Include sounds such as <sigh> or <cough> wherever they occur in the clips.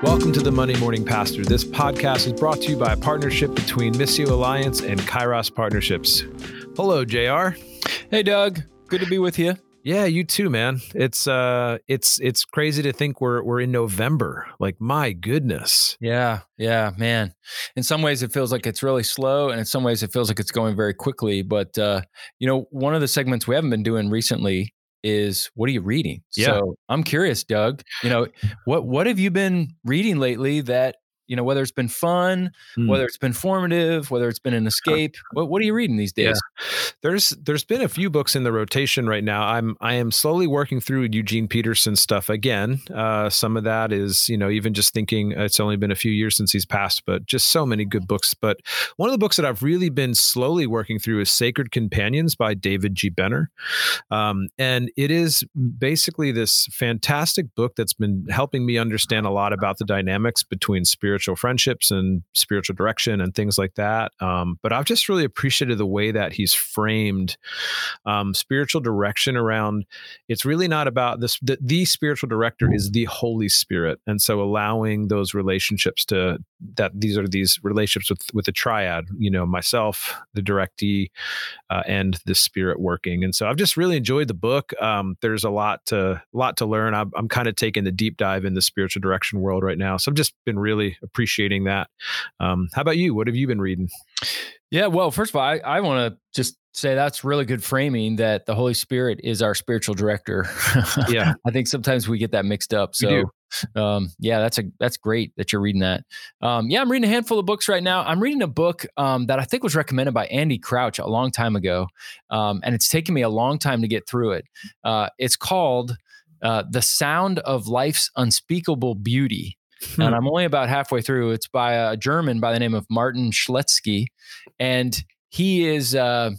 Welcome to the Monday Morning Pastor. This podcast is brought to you by a partnership between Missio Alliance and Kairos Partnerships. Hello, JR. Hey, Doug. Good to be with you. Yeah, you too, man. It's uh it's it's crazy to think we're we're in November. Like my goodness. Yeah, yeah, man. In some ways it feels like it's really slow and in some ways it feels like it's going very quickly, but uh you know, one of the segments we haven't been doing recently is what are you reading? Yeah. So, I'm curious, Doug, you know, what what have you been reading lately that you know whether it's been fun Mm. whether it's been formative whether it's been an escape what, what are you reading these days There's there's been a few books in the rotation right now. I'm I am slowly working through Eugene Peterson stuff again. Uh, some of that is you know even just thinking uh, it's only been a few years since he's passed, but just so many good books. But one of the books that I've really been slowly working through is Sacred Companions by David G. Benner, um, and it is basically this fantastic book that's been helping me understand a lot about the dynamics between spiritual friendships and spiritual direction and things like that. Um, but I've just really appreciated the way that he's framed um, spiritual direction around. It's really not about this. The, the spiritual director is the Holy Spirit, and so allowing those relationships to that these are these relationships with with the triad. You know, myself, the directee, uh, and the Spirit working. And so I've just really enjoyed the book. Um, there's a lot to lot to learn. I'm, I'm kind of taking the deep dive in the spiritual direction world right now, so I've just been really appreciating that. Um, how about you? What have you been reading? Yeah, well, first of all, I, I want to just say that's really good framing that the Holy Spirit is our spiritual director. Yeah. <laughs> I think sometimes we get that mixed up. So, um, yeah, that's a that's great that you're reading that. Um, yeah, I'm reading a handful of books right now. I'm reading a book um, that I think was recommended by Andy Crouch a long time ago, um, and it's taken me a long time to get through it. Uh, it's called uh, "The Sound of Life's Unspeakable Beauty." Hmm. and I'm only about halfway through. It's by a German by the name of Martin Schleske, and he is uh,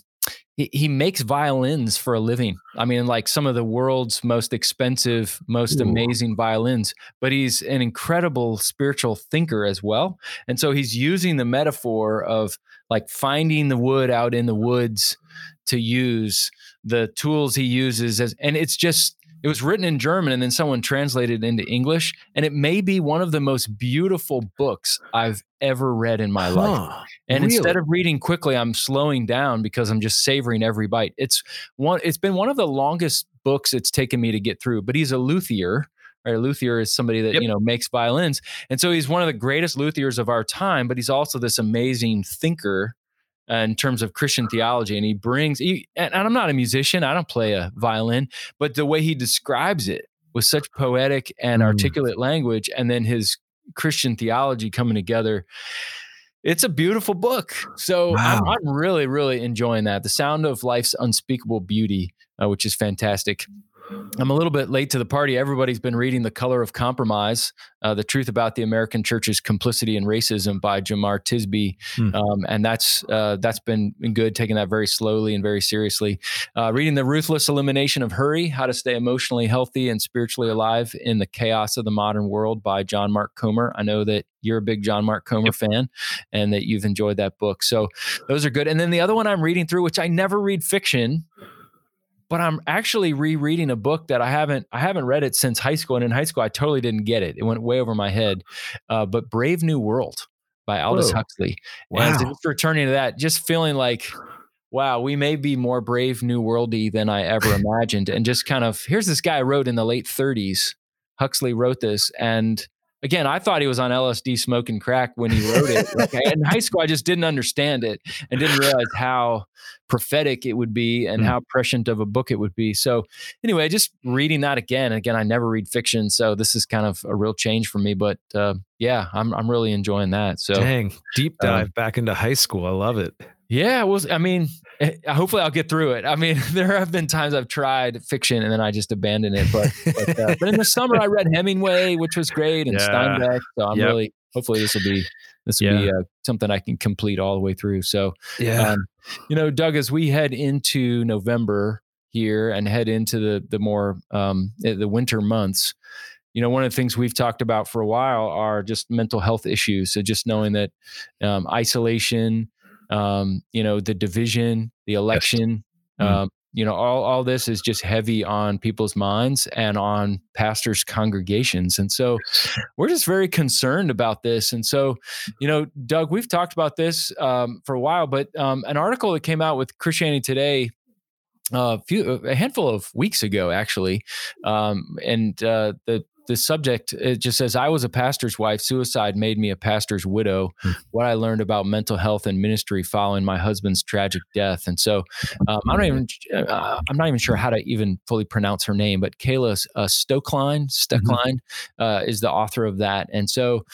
he, he makes violins for a living. I mean, like some of the world's most expensive, most Ooh. amazing violins. But he's an incredible spiritual thinker as well, and so he's using the metaphor of like finding the wood out in the woods to use the tools he uses as, and it's just it was written in German and then someone translated it into English. And it may be one of the most beautiful books I've ever read in my life. And Really? instead of reading quickly, I'm slowing down because I'm just savoring every bite. It's one it's been one of the longest books it's taken me to get through. But he's a luthier. Right? A luthier is somebody that Yep. you know makes violins. And so he's one of the greatest luthiers of our time, but he's also this amazing thinker uh, in terms of Christian theology. And he brings, he, and, I'm not a musician, I don't play a violin, but the way he describes it with such poetic and Mm. articulate language, and then his Christian theology coming together. It's a beautiful book. So I'm, I'm really, really enjoying that. The Sound of Life's Unspeakable Beauty, uh, which is fantastic. I'm a little bit late to the party. Everybody's been reading The Color of Compromise, uh, The Truth About the American Church's Complicity in Racism by Jemar Tisby. Hmm. Um, and that's uh, that's been good, taking that very slowly and very seriously. Uh, reading The Ruthless Elimination of Hurry, How to Stay Emotionally Healthy and Spiritually Alive in the Chaos of the Modern World by John Mark Comer. I know that you're a big John Mark Comer fan and that you've enjoyed that book. So those are good. And then the other one I'm reading through, which I never read fiction, but I'm actually rereading a book that I haven't I haven't read it since high school. And in high school, I totally didn't get it. It went way over my head. Uh, but Brave New World by Aldous Whoa. Huxley. And Wow. just returning to that, just feeling like, wow, we may be more brave new worldy than I ever imagined. And just kind of here's this guy wrote in the late 30s. Huxley wrote this, and again, I thought he was on LSD smoking crack when he wrote it. Like, in high school, I just didn't understand it and didn't realize how prophetic it would be and Mm. how prescient of a book it would be. So, anyway, just reading that again. Again, I never read fiction, so this is kind of a real change for me. But uh, yeah, I'm I'm really enjoying that. So, Dang, deep um, dive back into high school. I love it. Yeah, well, I mean, eh, hopefully I'll get through it. I mean, <laughs> there have been times I've tried fiction and then I just abandon it. But but, uh, but in the <laughs> summer I read Hemingway, which was great, and Yeah. Steinbeck. So I'm Yep. really hopefully this will be this will be uh, something I can complete all the way through. So Yeah. um, you know, Doug, as we head into November here and head into the the more um, eh, the winter months, you know, one of the things we've talked about for a while are just mental health issues. So just knowing that um, isolation, um, you know, the division, the election, Mm. um, you know, all, all this is just heavy on people's minds and on pastors' congregations. And so we're just very concerned about this. And so, you know, Doug, we've talked about this um, for a while, but um, an article that came out with Christianity Today uh, a few a handful of weeks ago actually um, and uh, the the subject it just says i was a pastor's wife suicide made me a pastor's widow hmm. what i learned about mental health and ministry following my husband's tragic death and so um, i don't even uh, i'm not even sure how to even fully pronounce her name but kayla uh, Stoecklein Stoecklein mm-hmm. uh, is the author of that and so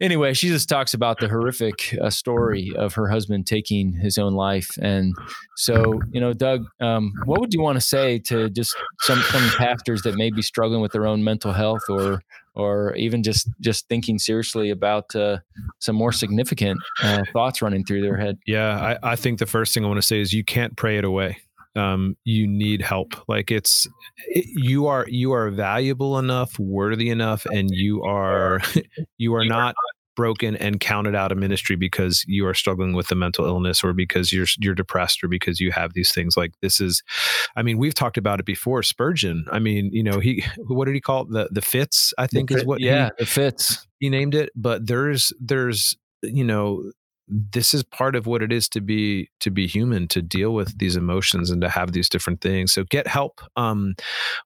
anyway she just talks about the horrific uh, story of her husband taking his own life and so you know doug um, what would you want to say to just some some pastors that may be struggling with their own mental health or or even just just thinking seriously about uh, some more significant uh, thoughts running through their head. Yeah, I, I think the first thing I want to say is you can't pray it away. Um, you need help. Like it's it, you are you are valuable enough, worthy enough, and you are <laughs> you are not broken and counted out of ministry because you are struggling with a mental illness or because you're you're depressed or because you have these things. Like this is i mean we've talked about it before spurgeon. I mean you know he <laughs> what did he call it? The the fits i think is what yeah he, the fits he named it. But there's there's you know this is part of what it is to be to be human to deal with these emotions and to have these different things. So get help. Um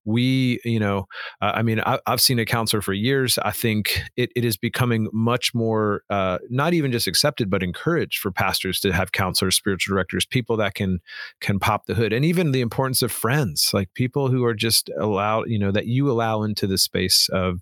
we you know uh, i mean I, have seen a counselor for years. I think it, it is becoming much more uh, not even just accepted but encouraged for pastors to have counselors spiritual directors people that can can pop the hood and even the importance of friends like people who are just allowed you know that you allow into the space of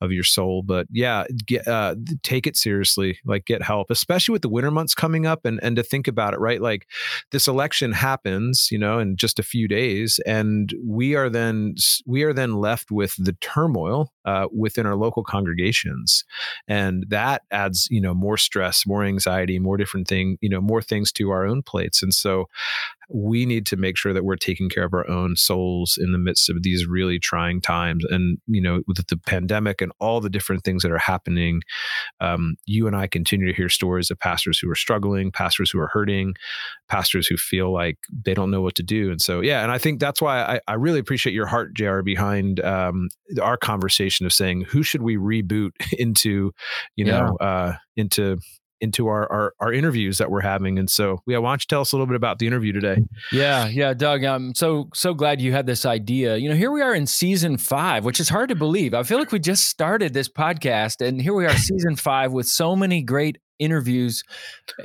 of your soul. But yeah, get, uh, take it seriously. Like get help, especially with the winter months coming up, and and to think about it, right? Like this election happens, you know, in just a few days, and we are then we are then left with the turmoil uh, within our local congregations, and that adds you know more stress, more anxiety, more different thing, you know, more things to our own plates, and so we need to make sure that we're taking care of our own souls in the midst of these really trying times. And, you know, with the pandemic and all the different things that are happening, um, you and I continue to hear stories of pastors who are struggling, pastors who are hurting, pastors who feel like they don't know what to do. And so, yeah, and I think that's why I, I really appreciate your heart, JR, behind um, our conversation of saying, who should we reboot <laughs> into, you know, yeah. uh, into into our, our, our interviews that we're having. And so, yeah, why don't you tell us a little bit about the interview today? Yeah, yeah, Doug. I'm so so glad you had this idea. You know, here we are in season five, which is hard to believe. I feel like we just started this podcast, and here we are, season <laughs> five, with so many great interviews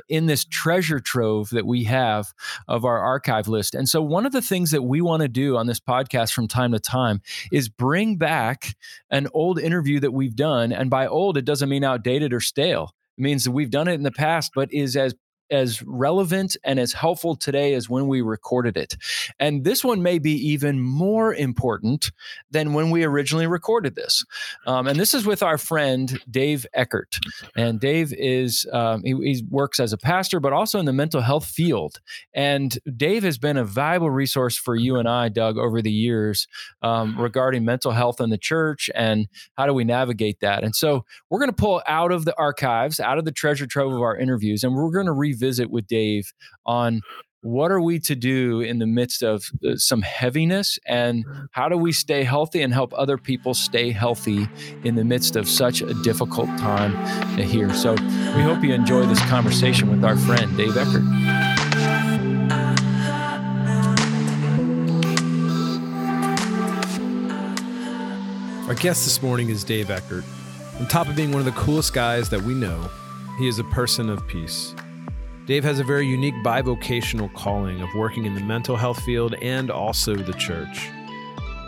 in this treasure trove that we have of our archive list. And so, one of the things that we want to do on this podcast from time to time is bring back an old interview that we've done. And by old, it doesn't mean outdated or stale. Means that we've done it in the past, but is as as relevant and as helpful today as when we recorded it. And this one may be even more important than when we originally recorded this. Um, and this is with our friend Dave Eckert. And Dave is um, he, he, works as a pastor, but also in the mental health field. And Dave has been a valuable resource for you and I, Doug, over the years um, regarding mental health in the church and how do we navigate that. And so we're going to pull out of the archives, out of the treasure trove of our interviews, and we're going to revisit with Dave on what are we to do in the midst of uh, some heaviness and how do we stay healthy and help other people stay healthy in the midst of such a difficult time here. So we hope you enjoy this conversation with our friend dave eckert. Our guest this morning is dave eckert. On top of being one of the coolest guys that we know he is a person of peace Dave has a very unique bivocational calling of working in the mental health field and also the church.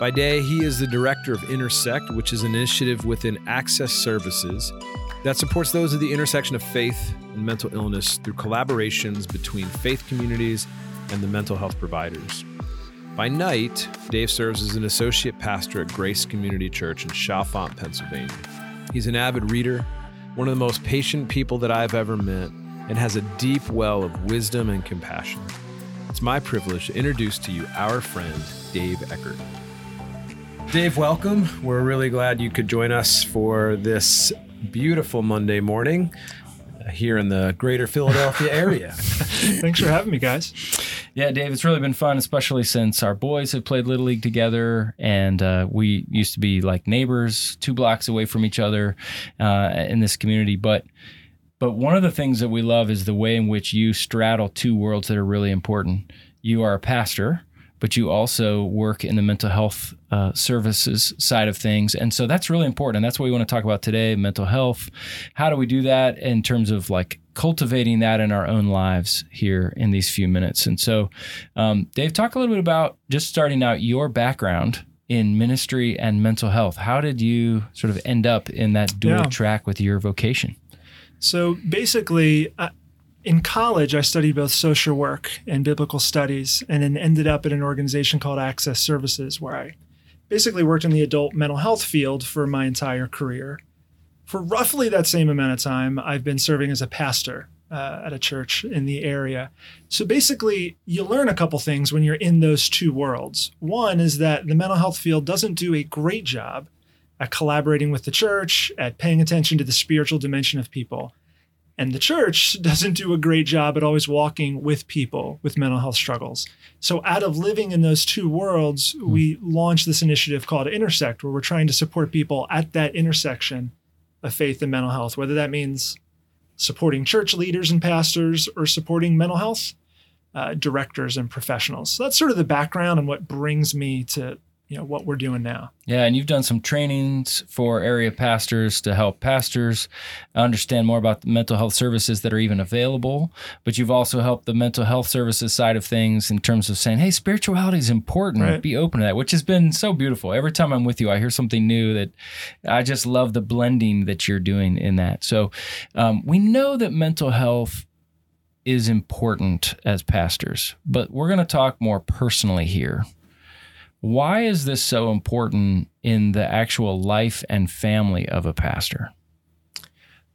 By day, he is the director of Intersect, which is an initiative within Access Services that supports those at the intersection of faith and mental illness through collaborations between faith communities and the mental health providers. By night, Dave serves as an associate pastor at Grace Community Church in Chalfont, Pennsylvania. He's an avid reader, one of the most patient people that I've ever met, and has a deep well of wisdom and compassion. It's my privilege to introduce to you our friend, Dave Eckert. Dave, welcome. We're really glad you could join us for this beautiful Monday morning uh, here in the greater Philadelphia area. <laughs> Thanks for having me, guys. Yeah, Dave, it's really been fun, especially since our boys have played Little League together and uh, we used to be like neighbors, two blocks away from each other uh, in this community. But but one of the things that we love is the way in which you straddle two worlds that are really important. You are a pastor, but you also work in the mental health uh, services side of things. And so that's really important. And that's what we want to talk about today mental health. How do we do that in terms of like cultivating that in our own lives here in these few minutes? And so, um, Dave, talk a little bit about just starting out your background in ministry and mental health. How did you sort of end up in that dual yeah. track with your vocation? So basically, uh, in college, I studied both social work and biblical studies, and then ended up at an organization called Access Services, where I basically worked in the adult mental health field for my entire career. For roughly that same amount of time, I've been serving as a pastor uh, at a church in the area. So basically, you learn a couple things when you're in those two worlds. One is that the mental health field doesn't do a great job at collaborating with the church, at paying attention to the spiritual dimension of people. And the church <laughs> doesn't do a great job at always walking with people with mental health struggles. So, out of living in those two worlds, mm. we launched this initiative called Intersect, where we're trying to support people at that intersection of faith and mental health, whether that means supporting church leaders and pastors or supporting mental health uh, directors and professionals. So, that's sort of the background and what brings me to you know what we're doing now. Yeah, and you've done some trainings for area pastors to help pastors understand more about the mental health services that are even available. But you've also helped the mental health services side of things in terms of saying, "Hey, spirituality is important. Right. Be open to that," which has been so beautiful. Every time I'm with you, I hear something new that I just love the blending that you're doing in that. So um, we know that mental health is important as pastors, but we're going to talk more personally here why is this so important in the actual life and family of a pastor?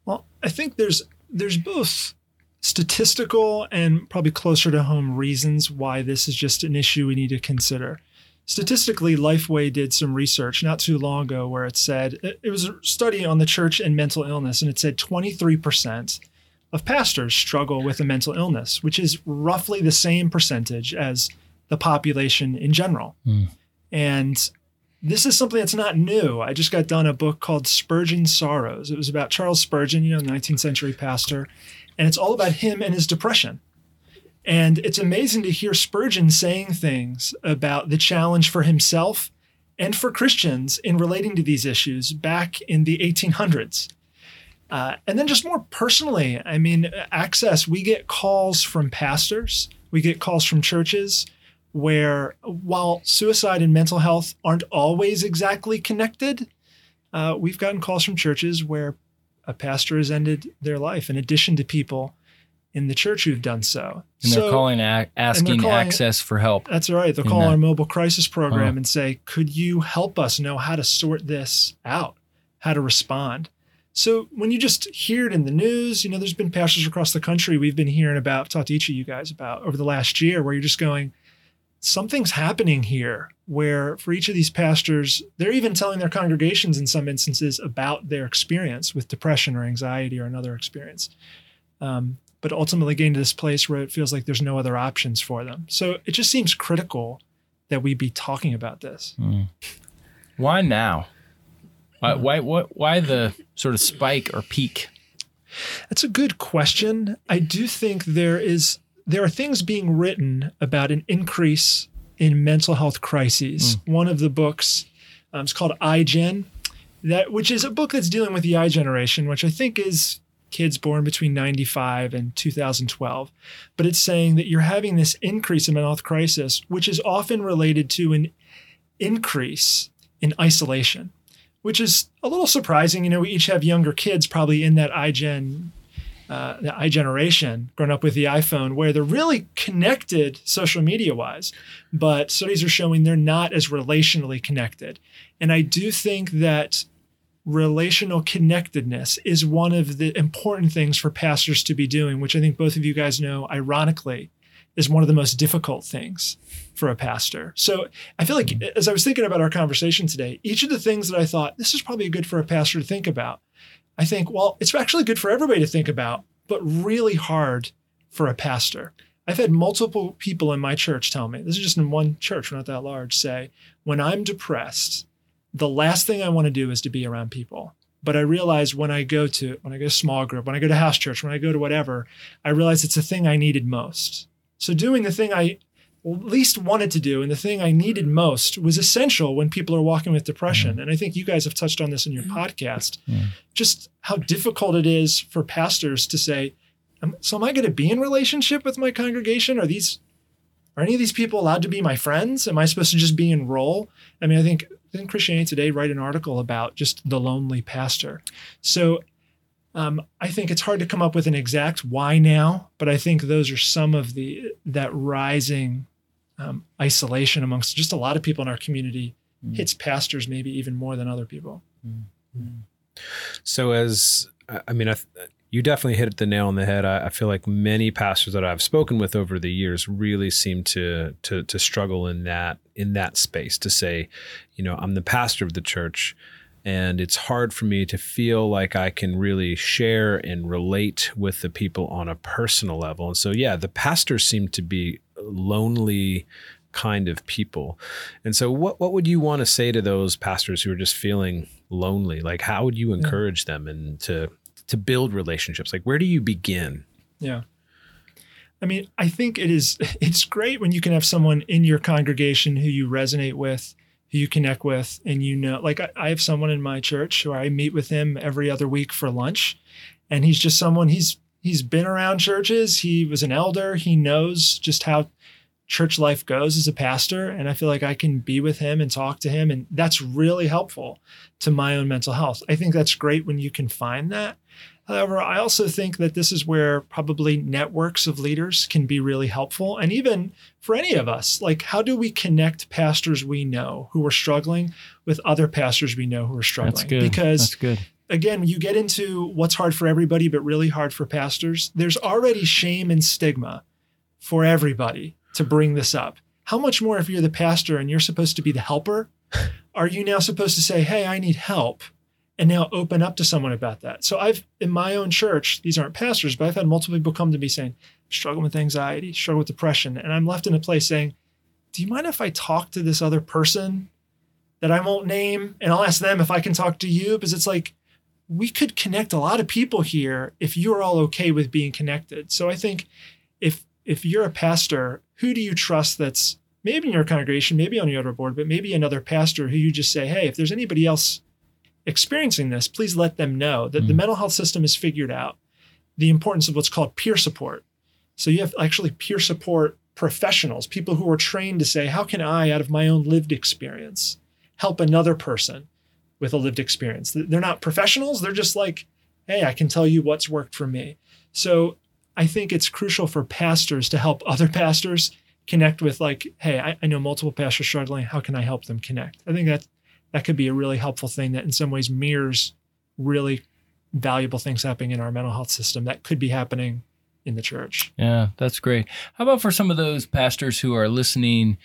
Well, I think there's there's both statistical and probably closer to home reasons why this is just an issue we need to consider. Statistically, Lifeway did some research not too long ago where it said it was a study on the church and mental illness, and it said 23% of pastors struggle with a mental illness, which is roughly the same percentage as the population in general. Mm. And this is something that's not new. I just got done a book called Spurgeon's Sorrows. It was about Charles Spurgeon, you know, 19th century pastor, and it's all about him and his depression. And it's amazing to hear Spurgeon saying things about the challenge for himself and for Christians in relating to these issues back in the 1800s. Uh, and then, just more personally, I mean, Access, we get calls from pastors, we get calls from churches where while suicide and mental health aren't always exactly connected, uh, we've gotten calls from churches where a pastor has ended their life in addition to people in the church who've done so. And they're calling, asking they're calling, access for help. That's right. They'll call that. our mobile crisis program and say, could you help us know how to sort this out, how to respond? So when you just hear it in the news, you know, there's been pastors across the country we've been hearing about, talked to each of you guys about over the last year, where you're just going, something's happening here where for each of these pastors, they're even telling their congregations in some instances about their experience with depression or anxiety or another experience. Um, but ultimately getting to this place where it feels like there's no other options for them. So it just seems critical that we be talking about this. Mm. Why now? Why, why, what, why the sort of spike or peak? That's a good question. I do think there is there are things being written about an increase in mental health crises. Mm. One of the books um, is called iGen, that which is a book that's dealing with the I generation, which I think is kids born between 95 and 2012. But it's saying that you're having this increase in mental health crisis, which is often related to an increase in isolation, which is a little surprising. You know, we each have younger kids probably in that iGen uh, the iGeneration, grown up with the iPhone, where they're really connected social media wise, but studies are showing they're not as relationally connected. And I do think that relational connectedness is one of the important things for pastors to be doing, which I think both of you guys know, ironically, is one of the most difficult things for a pastor. So I feel like as I was thinking about our conversation today, each of the things that I thought this is probably good for a pastor to think about I think, well, it's actually good for everybody to think about, but really hard for a pastor. I've had multiple people in my church tell me, this is just in one church, we're not that large, say, when I'm depressed, the last thing I want to do is to be around people. But I realize when I go to when I go to small group, when I go to house church, when I go to whatever, I realize it's the thing I needed most. So doing the thing I least wanted to do and the thing I needed most was essential when people are walking with depression. Mm-hmm. And I think you guys have touched on this in your podcast. Mm-hmm. Just how difficult it is for pastors to say, so am I going to be in relationship with my congregation? Are these are any of these people allowed to be my friends? Am I supposed to just be in role? I mean, I think didn't Christianity Today write an article about just the lonely pastor? So um, I think it's hard to come up with an exact why now, but I think those are some of the that rising um, isolation amongst just a lot of people in our community mm. hits pastors maybe even more than other people. Mm. So as I mean, I, you definitely hit the nail on the head. I, I, feel like many pastors that I've spoken with over the years really seem to to to struggle in that in that space to say, you know, I'm the pastor of the church, and it's hard for me to feel like I can really share and relate with the people on a personal level. And so, yeah, the pastors seem to be lonely kind of people. And so what what would you want to say to those pastors who are just feeling lonely? Like how would you encourage yeah. them and to to build relationships? Like where do you begin? Yeah. I mean, I think it is <laughs> it's great when you can have someone in your congregation who you resonate with, who you connect with, and you know, like I, I have someone in my church who I meet with him every other week for lunch. And he's just someone he's he's been around churches. He was an elder. He knows just how church life goes as a pastor. And I feel like I can be with him and talk to him. And that's really helpful to my own mental health. I think that's great when you can find that. However, I also think that this is where probably networks of leaders can be really helpful. And even for any of us, like how do we connect pastors we know who are struggling with other pastors we know who are struggling? That's good. Because That's good. Again, you get into what's hard for everybody, but really hard for pastors. There's already shame and stigma for everybody to bring this up. How much more if you're the pastor and you're supposed to be the helper? <laughs> Are you now supposed to say, hey, I need help? And now open up to someone about that. So I've in my own church, these aren't pastors, but I've had multiple people come to me saying, struggle with anxiety, struggle with depression. And I'm left in a place saying, Do you mind if I talk to this other person that I won't name? And I'll ask them if I can talk to you. Because it's like we could connect a lot of people here if you're all okay with being connected. So I think if if you're a pastor, who do you trust that's maybe in your congregation, maybe on your other board, but maybe another pastor who you just say, hey, if there's anybody else experiencing this, please let them know that mm. the mental health system has figured out the importance of what's called peer support. So you have actually peer support professionals, people who are trained to say, how can I, out of my own lived experience, help another person with a lived experience? They're not professionals, they're just like, hey, I can tell you what's worked for me. So I think it's crucial for pastors to help other <laughs> pastors connect with like, hey, I, I, know multiple pastors struggling. How can I help them connect? I think that that could be a really helpful thing that in some ways mirrors really valuable things happening in our mental health system that could be happening in the church. Yeah, that's great. How about for some of those pastors who are listening?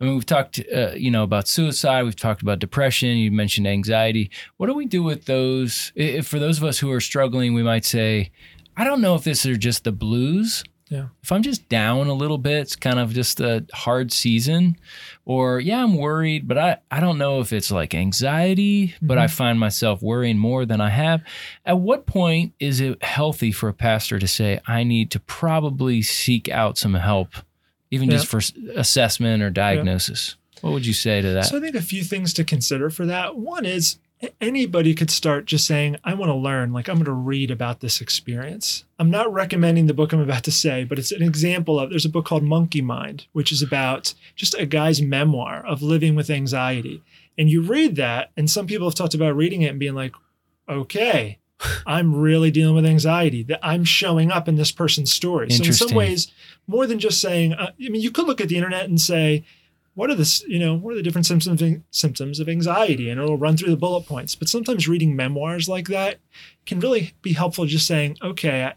I mean, we've talked, uh, you know, about suicide. We've talked about depression. You mentioned anxiety. What do we do with those? If for those of us who are struggling, we might say, I don't know if this are just the blues. Yeah. If I'm just down a little bit, it's kind of just a hard season. Or yeah, I'm worried, but I, I don't know if it's like anxiety, mm-hmm. but I mm-hmm. find myself worrying more than I have. At what point is it healthy for a pastor to say, I need to probably seek out some help, even yeah. just for assessment or diagnosis? Yeah. What would you say to that? So I think a few things to consider for that. One is anybody could start just saying, I want to learn, like, I'm going to read about this experience. I'm not recommending the book I'm about to say, but it's an example of there's a book called Monkey Mind, which is about just a guy's memoir of living with anxiety. And you read that, and some people have talked about reading it and being like, okay, I'm really dealing with anxiety, that I'm showing up in this person's story. So, in some ways, more than just saying, uh, I mean, you could look at the internet and say, what are the you know what are the different symptoms of, symptoms of anxiety? And it'll run through the bullet points. But sometimes reading memoirs like that can really be helpful just saying okay I,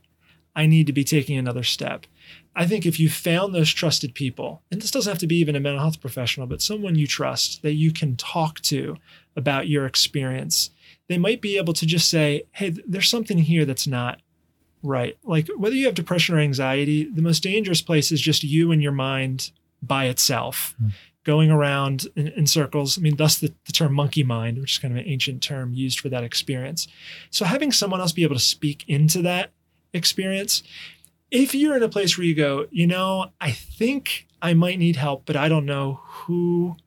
I need to be taking another step. I think if you found those trusted people and this doesn't have to be even a mental health professional but someone you trust that you can talk to about your experience they might be able to just say hey there's something here that's not Right. Like whether you have depression or anxiety, the most dangerous place is just you and your mind by itself, mm. going around in, in, circles. I mean, thus the, the term monkey mind, which is kind of an ancient term used for that experience. So having someone else be able to speak into that experience, if you're in a place where you go, you know, I think I might need help, but I don't know who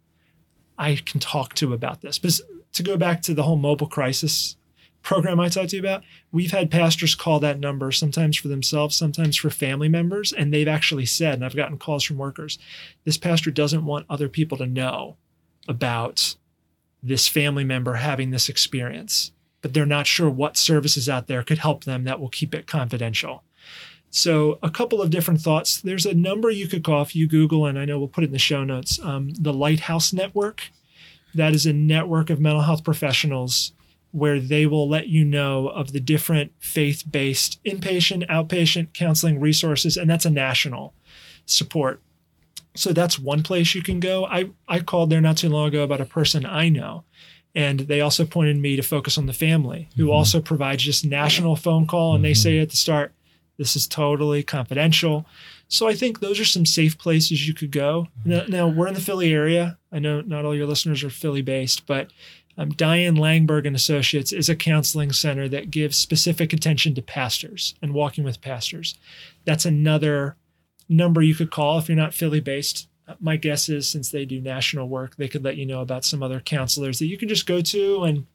I can talk to about this. But to go back to the whole mobile crisis program I talked to you about, we've had pastors call that number sometimes for themselves, sometimes for family members. And they've actually said, and I've gotten calls from workers, this pastor doesn't want other people to know about this family member having this experience, but they're not sure what services out there could help them that will keep it confidential. So, a couple of different thoughts. There's a number you could call if you Google, and I know we'll put it in the show notes um, the Lighthouse Network. That is a network of mental health professionals where they will let you know of the different faith based inpatient, outpatient counseling resources, and that's a national support. So that's one place you can go. I, I called there not too long ago about a person I know, and they also pointed me to Focus on the Family, who mm-hmm. also provides just national phone call, and mm-hmm. they say at the start, this is totally confidential. So I think those are some safe places you could go. Now, now we're in the Philly area. I know not all your listeners are Philly based, but um, Diane Langberg and Associates is a counseling center that gives specific attention to pastors and walking with pastors. That's another number you could call if you're not Philly based. Uh, my guess is since they do national work, they could let you know about some other counselors that you can just go to and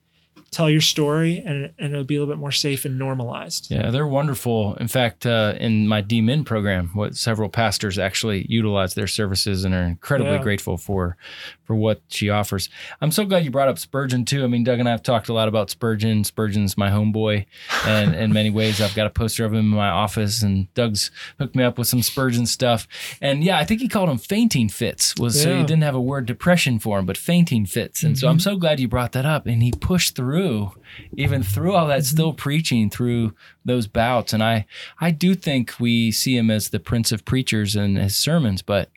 tell your story and, and it'll be a little bit more safe and normalized. Yeah, they're wonderful. In fact, uh, in my DMin program, what several pastors actually utilize their services and are incredibly yeah. grateful for for what she offers. I'm so glad you brought up Spurgeon too. I mean, Doug and I have talked a lot about Spurgeon. Spurgeon's my homeboy, and in many ways, I've got a poster of him in my office, and Doug's hooked me up with some Spurgeon stuff. And yeah, I think he called them fainting fits. Was yeah. so he didn't have a word depression for him, but fainting fits. And mm-hmm. so I'm mm-hmm. so glad you brought that up. And he pushed through, even through all that, still mm-hmm. preaching through those bouts. And I I do think we see him as the prince of preachers and his sermons, but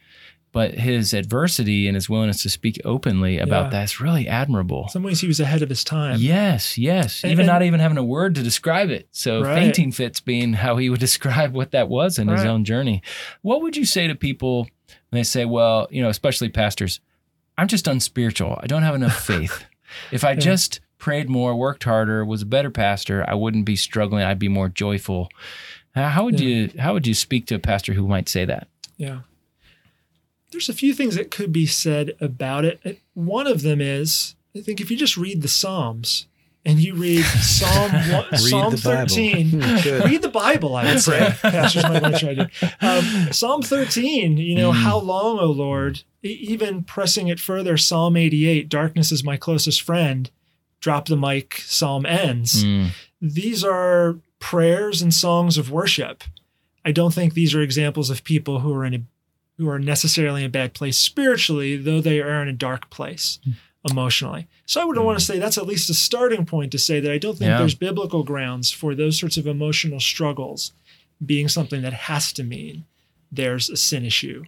but his adversity and his willingness to speak openly about yeah. that's really admirable. In some ways, he was ahead of his time. Yes, yes. And, even and, not even having a word to describe it. So right. fainting fits being how he would <laughs> describe what that was in right. his own journey. What would you say to people when they say, well, you know, especially pastors, I'm just unspiritual. I don't have enough <laughs> faith. if I yeah. just prayed more, worked harder, was a better pastor, I wouldn't be struggling. I'd be more joyful. How would yeah. you how would you speak to a pastor who might say that? Yeah there's a few things that could be said about it. One of them is I think if you just read the Psalms and you read <laughs> Psalm one, read Psalm 13, <laughs> read the Bible, I would say. <laughs> Pastors might want to try to. Um, Psalm 13, you know, mm. how long, O Lord? Even pressing it further, Psalm 88, darkness is my closest friend. Drop the mic, Psalm ends. Mm. These are prayers and songs of worship. I don't think these are examples of people who are in a who are necessarily in a bad place spiritually, though they are in a dark place mm. emotionally. So I would mm. want to say that's at least a starting point to say that I don't think yeah. there's biblical grounds for those sorts of emotional struggles being something that has to mean there's a sin issue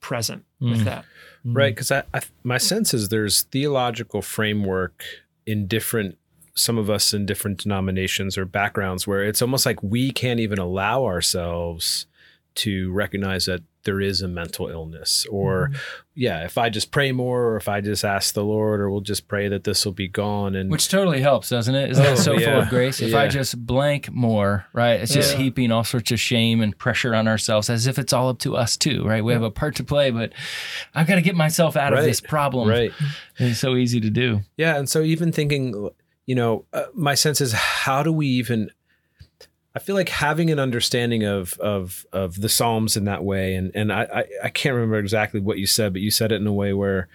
present mm. with that. Right, because I, I, my sense is there's theological framework in different some of us in different denominations or backgrounds where it's almost like we can't even allow ourselves to recognize that there is a mental illness or mm-hmm. yeah if i just pray more or if i just ask the lord or we'll just pray that this will be gone and which totally helps doesn't it isn't oh, that so yeah. full of grace if yeah. i just blank more right it's just yeah. heaping all sorts of shame and pressure on ourselves as if it's all up to us too right we have a part to play but i've got to get myself out right. of this problem right it's so easy to do yeah and so even thinking you know uh, my sense is how do we even I feel like having an understanding of of of the Psalms in that way, and and I I, I can't remember exactly what you said, but you said it in a way where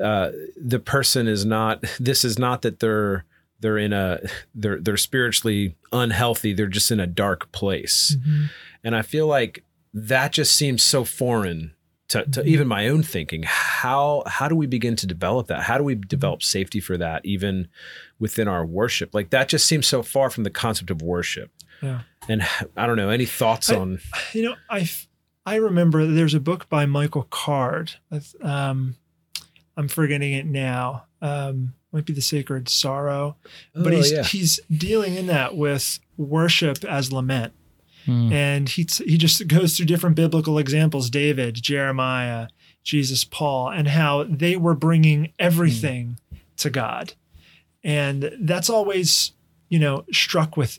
uh, the person is not. This is not that they're they're in a they're they're spiritually unhealthy. They're just in a dark place, mm-hmm. and I feel like that just seems so foreign to, to even my own thinking. How how do we begin to develop that? How do we develop safety for that, even within our worship? Like that just seems so far from the concept of worship. Yeah. And I don't know, any thoughts I, on? You know, I I remember there's a book by Michael Card. Um, I'm forgetting it now. Um, might be the Sacred Sorrow, but oh, he's yeah. he's dealing in that with worship as lament. Mm. And he he just goes through different biblical examples, David, Jeremiah, Jesus, Paul, and how they were bringing everything mm. to God. And that's always, you know, struck with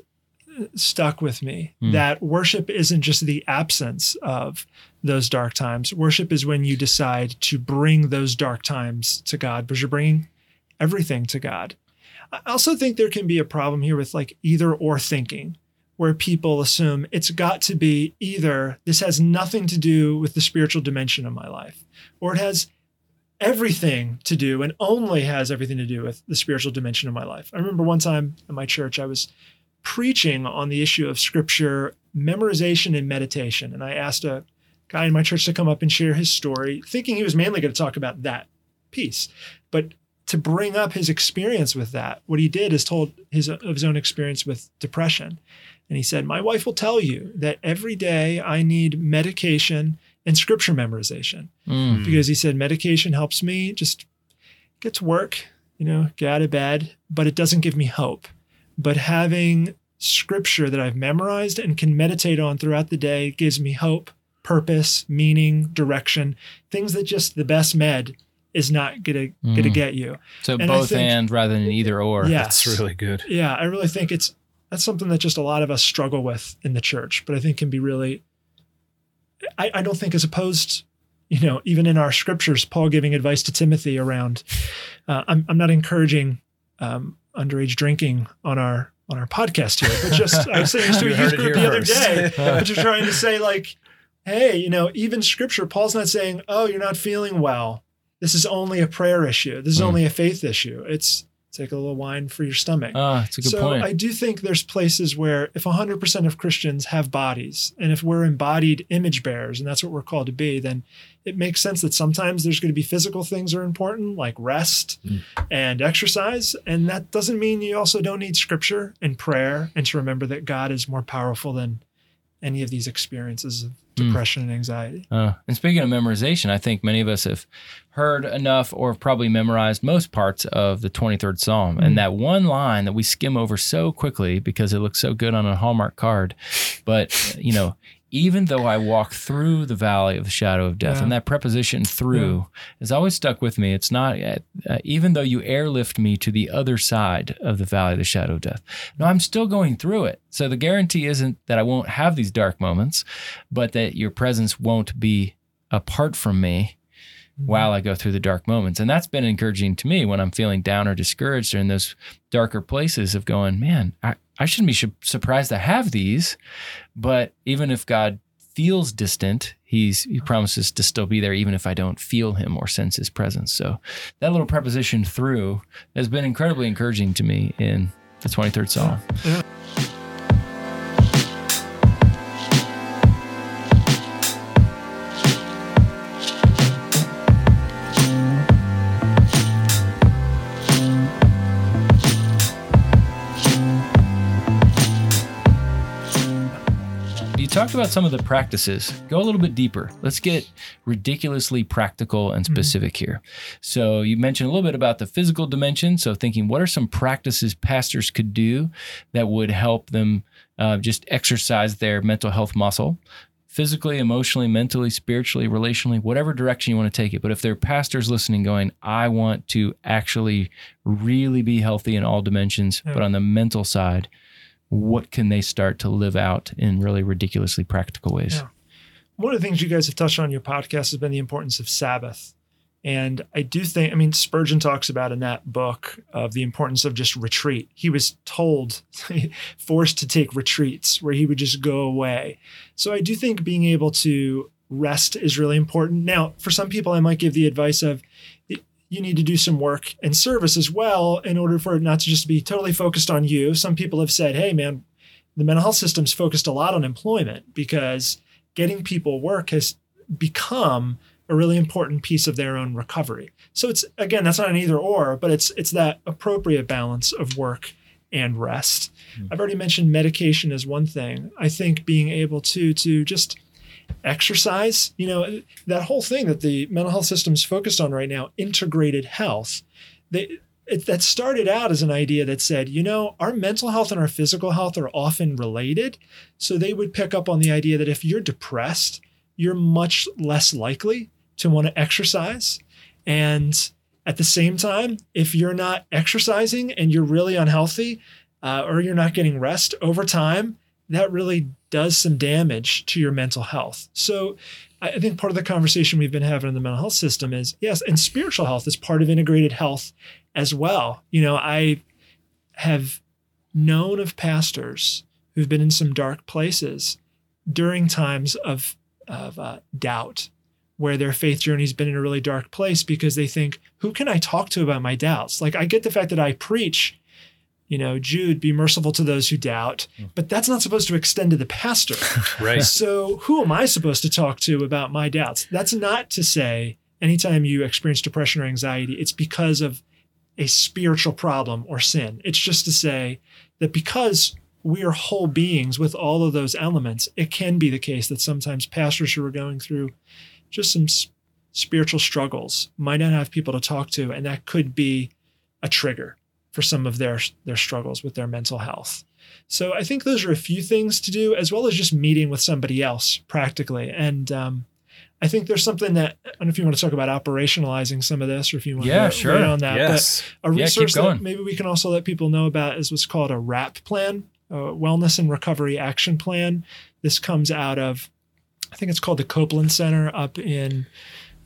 stuck with me mm. that worship isn't just the absence of those dark times. Worship is when you decide to bring those dark times to God because you're bringing everything to God. I also think there can be a problem here with like either or thinking, where people assume it's got to be either this has nothing to do with the spiritual dimension of my life, or it has everything to do and only has everything to do with the spiritual dimension of my life. I remember one time in my church, I was preaching on the issue of scripture memorization and meditation. And I asked a guy in my church to come up and share his story, thinking he was mainly going to talk about that piece. But to bring up his experience with that, what he did is told his of his own experience with depression. And he said, My wife will tell you that every day I need medication and scripture memorization. Mm. Because he said, medication helps me just get to work, you know, get out of bed, but it doesn't give me hope but having scripture that I've memorized and can meditate on throughout the day gives me hope, purpose, meaning, direction, things that just the best med is not gonna mm. gonna get you. So and both think, and rather than either or. Yes, that's really good. Yeah, I really think it's that's something that just a lot of us struggle with in the church, but I think can be really I, I don't think as opposed you know, even in our scriptures, Paul giving advice to Timothy around, uh, I'm, I'm not encouraging um, underage drinking on our on our podcast here, but just I was saying this <laughs> to a youth group the other day, <laughs> but just trying to say like, hey, you know, even scripture, Paul's not saying, oh, you're not feeling well. This is only a prayer issue. This is mm. only a faith issue. It's take a little wine for your stomach. Ah, that's a good so point. I do think there's places where if 100% of Christians have bodies, and if we're embodied image bearers, and that's what we're called to be, then it makes sense that sometimes there's going to be physical things that are important, like rest mm. and exercise. And that doesn't mean you also don't need scripture and prayer and to remember that God is more powerful than any of these experiences of. Depression mm. and anxiety. Uh, and speaking of memorization, I think many of us have heard enough or probably memorized most parts of the 23rd Psalm. Mm. And that one line that we skim over so quickly because it looks so good on a Hallmark card. But, you know, even though I walk through the valley of the shadow of death. Yeah. And that preposition through yeah. has always stuck with me. It's not, uh, even though you airlift me to the other side of the valley of the shadow of death. No, I'm still going through it. So the guarantee isn't that I won't have these dark moments, but that your presence won't be apart from me mm-hmm. while I go through the dark moments. And that's been encouraging to me when I'm feeling down or discouraged or in those darker places of going, man, I, I shouldn't be surprised to have these. But even if God feels distant, he's he promises to still be there even if I don't feel him or sense his presence. So that little preposition through has been incredibly encouraging to me in the 23rd Psalm. Talked about some of the practices. Go a little bit deeper. Let's get ridiculously practical and mm-hmm. specific mm-hmm. here. So, you mentioned a little bit about the physical dimension. So, thinking what are some practices pastors could do that would help them uh, just exercise their mental health muscle? Physically, emotionally, mentally, spiritually, relationally, whatever direction you want to take it. But if there are pastors listening going, I want to actually really be healthy in all dimensions, yeah. but on the mental side, what can they start to live out in really ridiculously practical ways? Yeah. One of the things you guys have touched on in your podcast has been the importance of Sabbath. And I do think, I mean, Spurgeon talks about in that book of the importance of just retreat. He was told, <laughs> forced to take retreats where he would just go away. So I do think being able to rest is really important. Now, for some people, I might give the advice of you need to do some work and service as well in order for it not to just be totally focused on you. Some people have said, hey, man, the mental health system's focused a lot on employment because getting people work has become a really important piece of their own recovery. So it's again, that's not an either or, but it's it's that appropriate balance of work and rest. Mm-hmm. I've already mentioned medication as one thing. I think being able to to just exercise, you know, that whole thing that the mental health system is focused on right now, integrated health. They, it, that started out as an idea that said, you know, our mental health and our physical health are often related. So they would pick up on the idea that if you're depressed, you're much less likely to want to exercise. And at the same time, if you're not exercising and you're really unhealthy uh, or you're not getting rest over time, that really does some damage to your mental health. So I think part of the conversation we've been having in the mental health system is yes, and spiritual health is part of integrated health as well. You know, I have known of pastors who've been in some dark places during times of, of uh, doubt where their faith journey's been in a really dark place because they think, who can I talk to about my doubts? Like, I get the fact that I preach you know, Jude, be merciful to those who doubt. Hmm. But that's not supposed to extend to the pastor. <laughs> right. So who am I supposed to talk to about my doubts? That's not to say anytime you experience depression or anxiety, it's because of a spiritual problem or sin. It's just to say that because we are whole beings with all of those elements, it can be the case that sometimes pastors who are going through just some spiritual struggles might not have people to talk to, and that could be a trigger for some of their their struggles with their mental health. So I think those are a few things to do, as well as just meeting with somebody else practically. And um, I think there's something that I don't know if you want to talk about operationalizing some of this, or if you want yeah, to sure. on that. Yes. But a resource yeah, that maybe we can also let people know about is what's called a WRAP plan, a Wellness and Recovery Action Plan. This comes out of, I think it's called the Copeland Center up in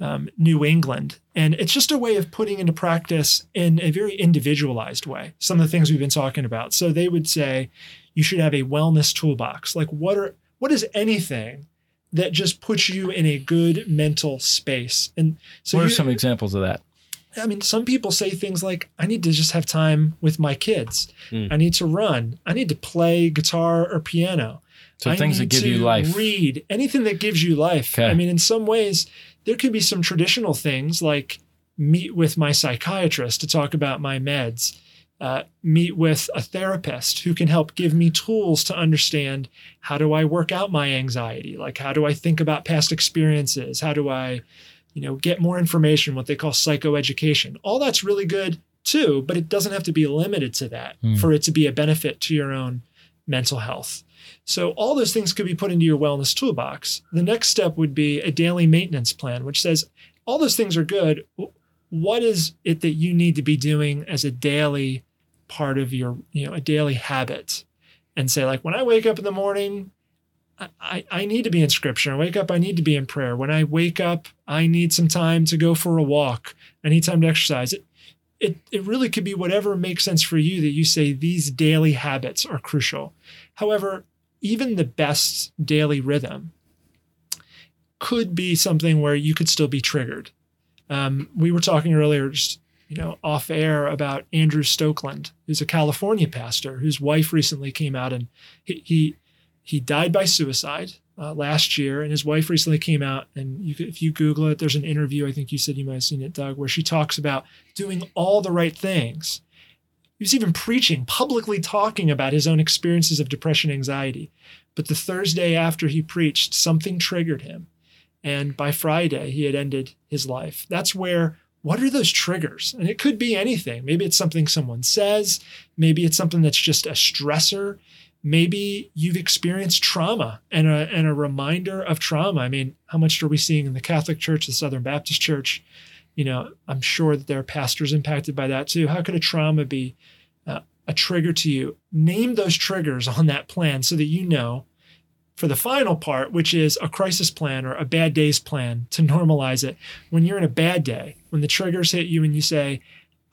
um, New England. And it's just a way of putting into practice in a very individualized way some of the things we've been talking about. So they would say you should have a wellness toolbox. Like what are what is anything that just puts you in a good mental space? And so what are you, some examples of that? I mean, some people say things like, I need to just have time with my kids. Mm. I need to run. I need to play guitar or piano. So I things that give you life. Read anything that gives you life. Okay. I mean, in some ways, there could be some traditional things like meet with my psychiatrist to talk about my meds, uh, meet with a therapist who can help give me tools to understand how do I work out my anxiety? Like, how do I think about past experiences? How do I, you know, get more information, what they call psychoeducation? All that's really good too, but it doesn't have to be limited to that mm. for it to be a benefit to your own mental health. So all those things could be put into your wellness toolbox. The next step would be a daily maintenance plan, which says all those things are good. What is it that you need to be doing as a daily part of your, you know, a daily habit? And say, like, when I wake up in the morning, I, I need to be in scripture. I wake up, I need to be in prayer. When I wake up, I need some time to go for a walk. I need time to exercise. It, it, it really could be whatever makes sense for you that you say these daily habits are crucial. However, even the best daily rhythm could be something where you could still be triggered. Um, we were talking earlier, just you know, off air about Andrew Stoecklein, who's a California pastor whose wife recently came out and he he, he died by suicide uh, last year, and his wife recently came out. And you, if you Google it, there's an interview. I think you said you might have seen it, Doug, where she talks about doing all the right things he was even preaching, publicly talking about his own experiences of depression anxiety. But the Thursday after he preached, something triggered him. And by Friday, he had ended his life. That's where, what are those triggers? And it could be anything. Maybe it's something someone says, maybe it's something that's just a stressor. Maybe you've experienced trauma and a, and a reminder of trauma. I mean, how much are we seeing in the Catholic Church, the Southern Baptist Church? You know, I'm sure that there are pastors impacted by that too. How could a trauma be uh, a trigger to you? Name those triggers on that plan so that you know for the final part, which is a crisis plan or a bad days plan to <laughs> normalize it. When you're in a bad day, when the triggers hit you and you say,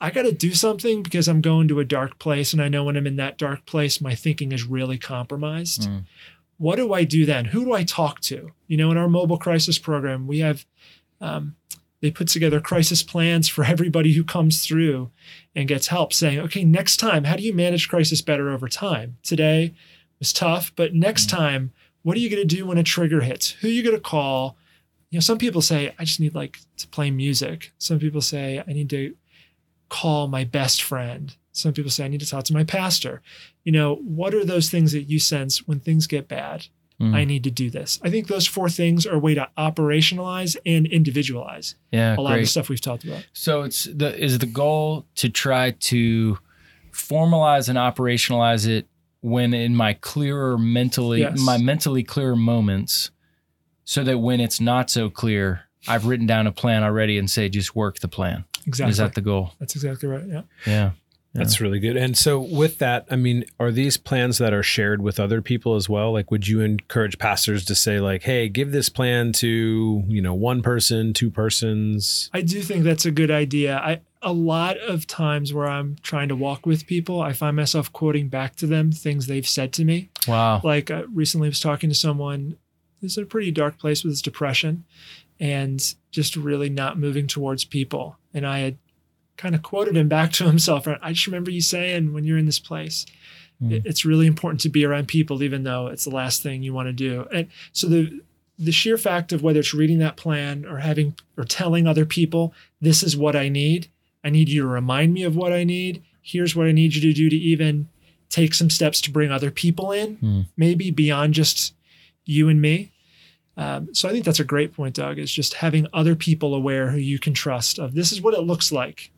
I got to do something because I'm going to a dark place. And I know when I'm in that dark place, my thinking is really compromised. Mm. What do I do then? Who do I talk to? You know, in our mobile crisis program, we have um, they put together crisis plans for everybody who comes through and gets help, saying, okay, next time, how do you manage crisis better over time? Today was tough, but next mm-hmm. time, what are you going to do when a trigger hits? Who are you going to call? You know, some people say, I just need like to play music. Some people say, I need to call my best friend. Some people say, I need to talk to my pastor. You know, what are those things that you sense when things get bad? Mm. I need to do this. I think those four things are a way to operationalize and individualize. Yeah, a lot great. of the stuff we've talked about. So it's the is the goal to try to formalize and operationalize it when in my clearer mentally Yes. my mentally clearer moments so that when it's not so clear i've written down a plan already and say just work the plan Exactly. is that the goal That's exactly right. Yeah. yeah That's really good. And so, with that, I mean, are these plans that are shared with other people as well? Like, would you encourage pastors to say, like, "Hey, give this plan to you know one person, two persons"? I do think that's a good idea. I a lot of times where I'm trying to walk with people, I find myself quoting back to them things they've said to me. wow Like uh, recently, I was talking to someone who's in a pretty dark place with his depression, and just really not moving towards people. And I had kind of quoted him back to <laughs> himself. I just remember you saying when you're in this place, Mm. it- it's really important to be around people, even though it's the last thing you want to do. And so the the sheer fact of whether it's reading that plan or having or telling other people, this is what I need. I need you to remind me of what I need. Here's what I need you to do to even take some steps to bring other people in, Hmm. maybe beyond just you and me. Um, so I think that's a great point, Doug, is just having other people aware who you can trust of this is what it looks like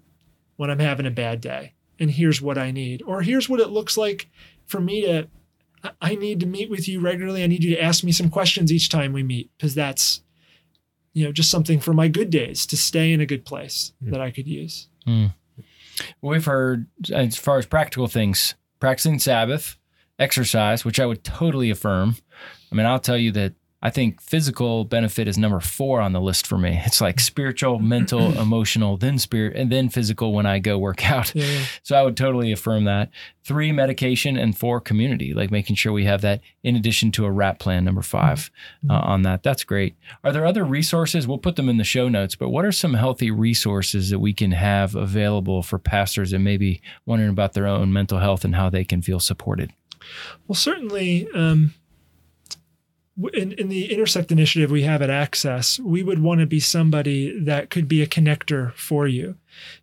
when I'm having a bad day. And here's what I need. Or here's what it looks like for me to I- I need to meet with you regularly. I need you to ask me some questions each time we meet because that's you know just something for my good days to stay in a good place Hmm. that I could use. we've heard as far as practical things practicing sabbath exercise which i would totally affirm i mean i'll tell you that i think physical benefit is number four on the list for me. It's like spiritual <laughs> mental emotional then spirit and then physical when i go work out. Yeah, yeah. <laughs> so i would totally affirm that. Three medication and four community like making sure we have that in addition to a WRAP plan number 5 uh, on that. That's great. Are there other resources? We'll put them in the show notes but what are some healthy resources that we can have available for pastors that may be wondering about their own mental health and how they can feel supported? Well, certainly, um, in, in the Intersect initiative we have at Access, we would want to be somebody that could be a connector for you.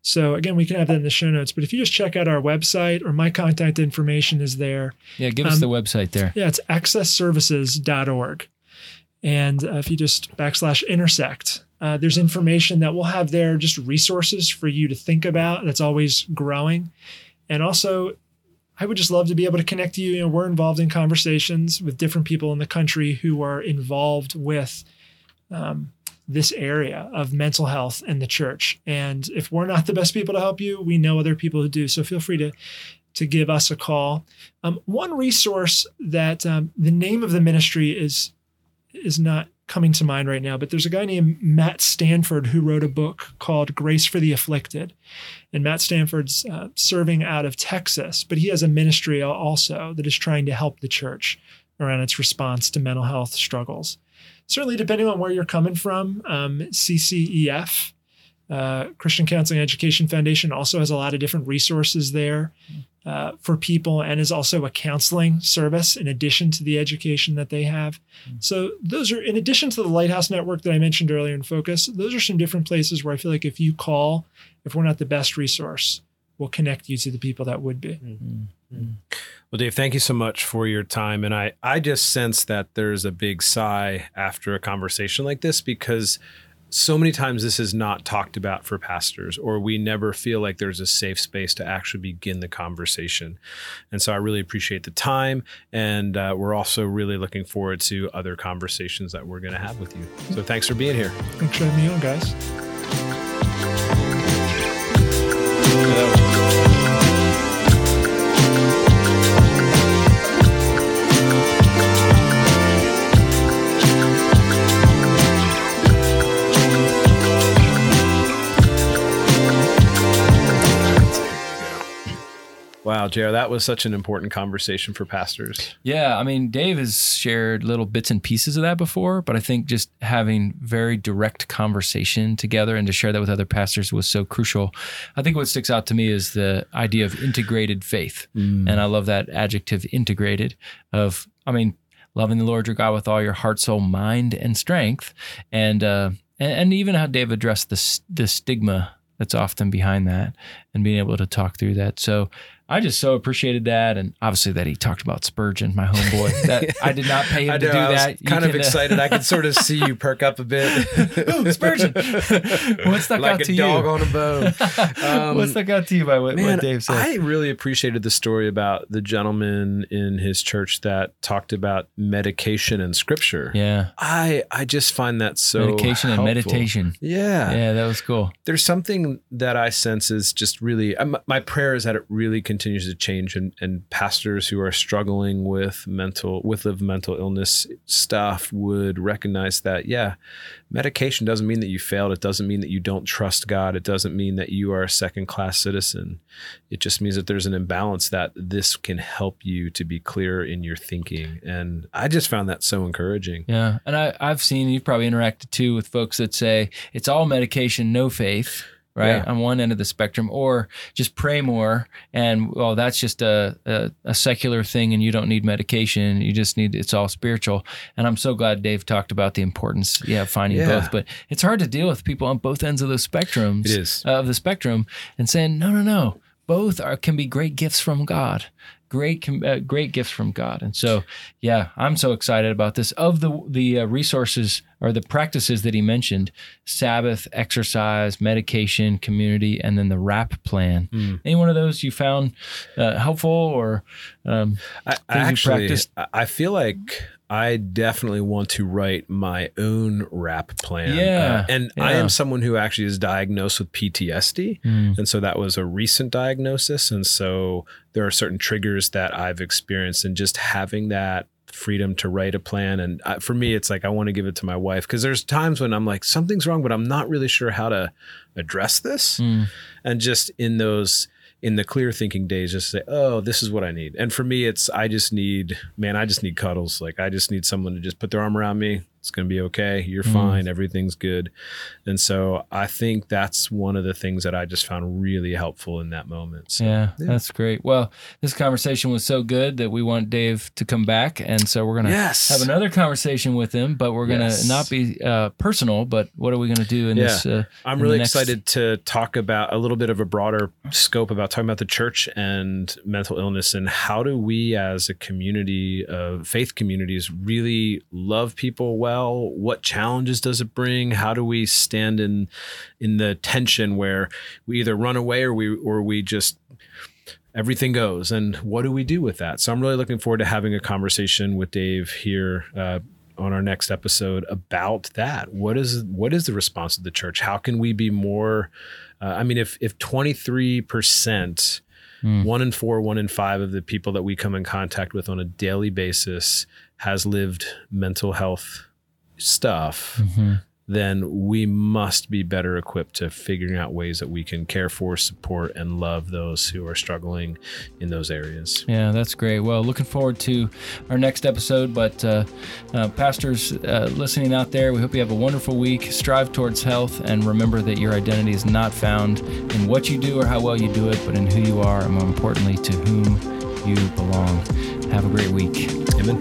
So, again, we can have that in the show notes, but if you just check out our website or my contact information is there. yeah give us Um, the website there Yeah, it's accessservices.org. And uh, if you just backslash intersect, uh, there's information that we'll have there, just resources for you to think about that's always growing. And also, I would just love to be able to connect to you. You know, we're involved in conversations with different people in the country who are involved with um, this area of mental health and the church. And if we're not the best people to help you, we know other people who do. So feel free to to give us a call. Um, one resource that um, the name of the ministry is is not coming to mind right now, but there's a guy named Matt Stanford who wrote a book called Grace for the Afflicted. And Matt Stanford's uh, serving out of Texas, but he has a ministry also that is trying to help the church around its response to mental health struggles. Certainly, depending on where you're coming from, um, CCEF, uh, Christian Counseling Education Foundation, also has a lot of different resources there uh, for people and is also a counseling service in addition to the education that they have. Mm. So those are in addition to the Lighthouse Network that I mentioned earlier in Focus. Those are some different places where I feel like if you call, if we're not the best resource, we'll connect you to the people that would be. Mm. Mm. Well, Dave, thank you so much for your time. And I, I just sense that there's a big sigh after a conversation like this because so many times this is not talked about for pastors, or we never feel like there's a safe space to actually begin the conversation. And so I really appreciate the time. And uh, we're also really looking forward to other conversations that we're going to have with you. So thanks for being here. Thanks for having me on, guys. Wow, JR, that was such an important conversation for pastors. Yeah, I mean, Dave has shared little bits and pieces of that before, but I think just having very direct conversation together and to share that with other pastors was so crucial. I think what sticks out to me is the idea of integrated faith. And I love that adjective integrated of, I mean, loving the Lord your God with all your heart, soul, mind, and strength. And, uh, and, and even how Dave addressed the, the stigma that's often behind that and being able to talk through that. So I just so appreciated that, and obviously that he talked about Spurgeon, my homeboy. That <laughs> I did not pay him to do I was that. Kind of can, uh, excited. I could sort of see you perk up a bit. <laughs> Ooh, Spurgeon. <laughs> what stuck like out to you? Like a dog on a bone. Um, what stuck out to you by what, Man, what Dave said? I really appreciated the story about the gentleman in his church that talked about medication and scripture. yeah, I I just find that so medication and meditation. Yeah. Yeah, that was cool. There's something that I sense is just really um, my prayer is that it really continues to change and, and pastors who are struggling with mental with the mental illness stuff would recognize that yeah, medication doesn't mean that you failed. It doesn't mean that you don't trust God. It doesn't mean that you are a second class citizen. It just means that there's an imbalance that this can help you to be clear in your thinking. And I just found that so encouraging. Yeah, and I, I've seen you've probably interacted too with folks that say it's all medication, no faith, right? Yeah. On one end of the spectrum, or just pray more, and well, that's just a, a a secular thing, and you don't need medication. You just need it's all spiritual. And I'm so glad Dave talked about the importance, yeah, of finding Yeah. both. But it's hard to deal with people on both ends of those spectrums It is. uh, of the spectrum, and saying no, no, no, both are can be great gifts from God. Great, uh, great gifts from God, and so yeah, I'm so excited about this. Of the the uh, resources or the practices that he mentioned: Sabbath, exercise, medication, community, and then the WRAP plan. Mm. Any one of those you found uh, helpful or um, I, I actually, practiced? I- feel like I definitely want to write my own WRAP plan. Yeah, Uh, and I am someone who actually is diagnosed with PTSD. And so that was a recent diagnosis. And so there are certain triggers that I've experienced, and just having that freedom to write a plan. And I, for me, it's like I want to give it to my wife because there's times when I'm like, something's wrong, but I'm not really sure how to address this Mm. and just in those in the clear thinking days just say oh this is what i need and for me it's i just need man i just need cuddles like i just need someone to just put their arm around me it's going to be okay you're Mm. fine everything's good and so i think that's one of the things that i just found really helpful in that moment so yeah, yeah. that's great. Well, this conversation was so good that we want Dave to come back, and so we're gonna yes have another conversation with him. But we're gonna Yes. not be uh, personal. But what are we gonna do in Yeah. this? Uh, I'm in really next- excited to talk about a little bit of a broader scope about talking about the church and mental illness and how do we as a community of faith communities really love people well what challenges does it bring? How do we stand in in the tension where we either run away or we or we just everything goes? And what do we do with that? So i'm really looking forward to having a conversation with dave here uh, on our next episode about that. What is what is the response of the church? How can we be more uh, i mean if if 23% Hmm. one in four one in five of the people that we come in contact with on a daily basis has lived mental health stuff Mhm. then we must be better equipped to figuring out ways that we can care for, support, and love those who are struggling in those areas. Yeah, that's great. Well, looking forward to our next episode. But uh, uh, pastors uh, listening out there, we hope you have a wonderful week. Strive towards health, and remember that your identity is not found in what you do or how well you do it, but in who you are, and more importantly, to whom you belong. Have a great week. Amen.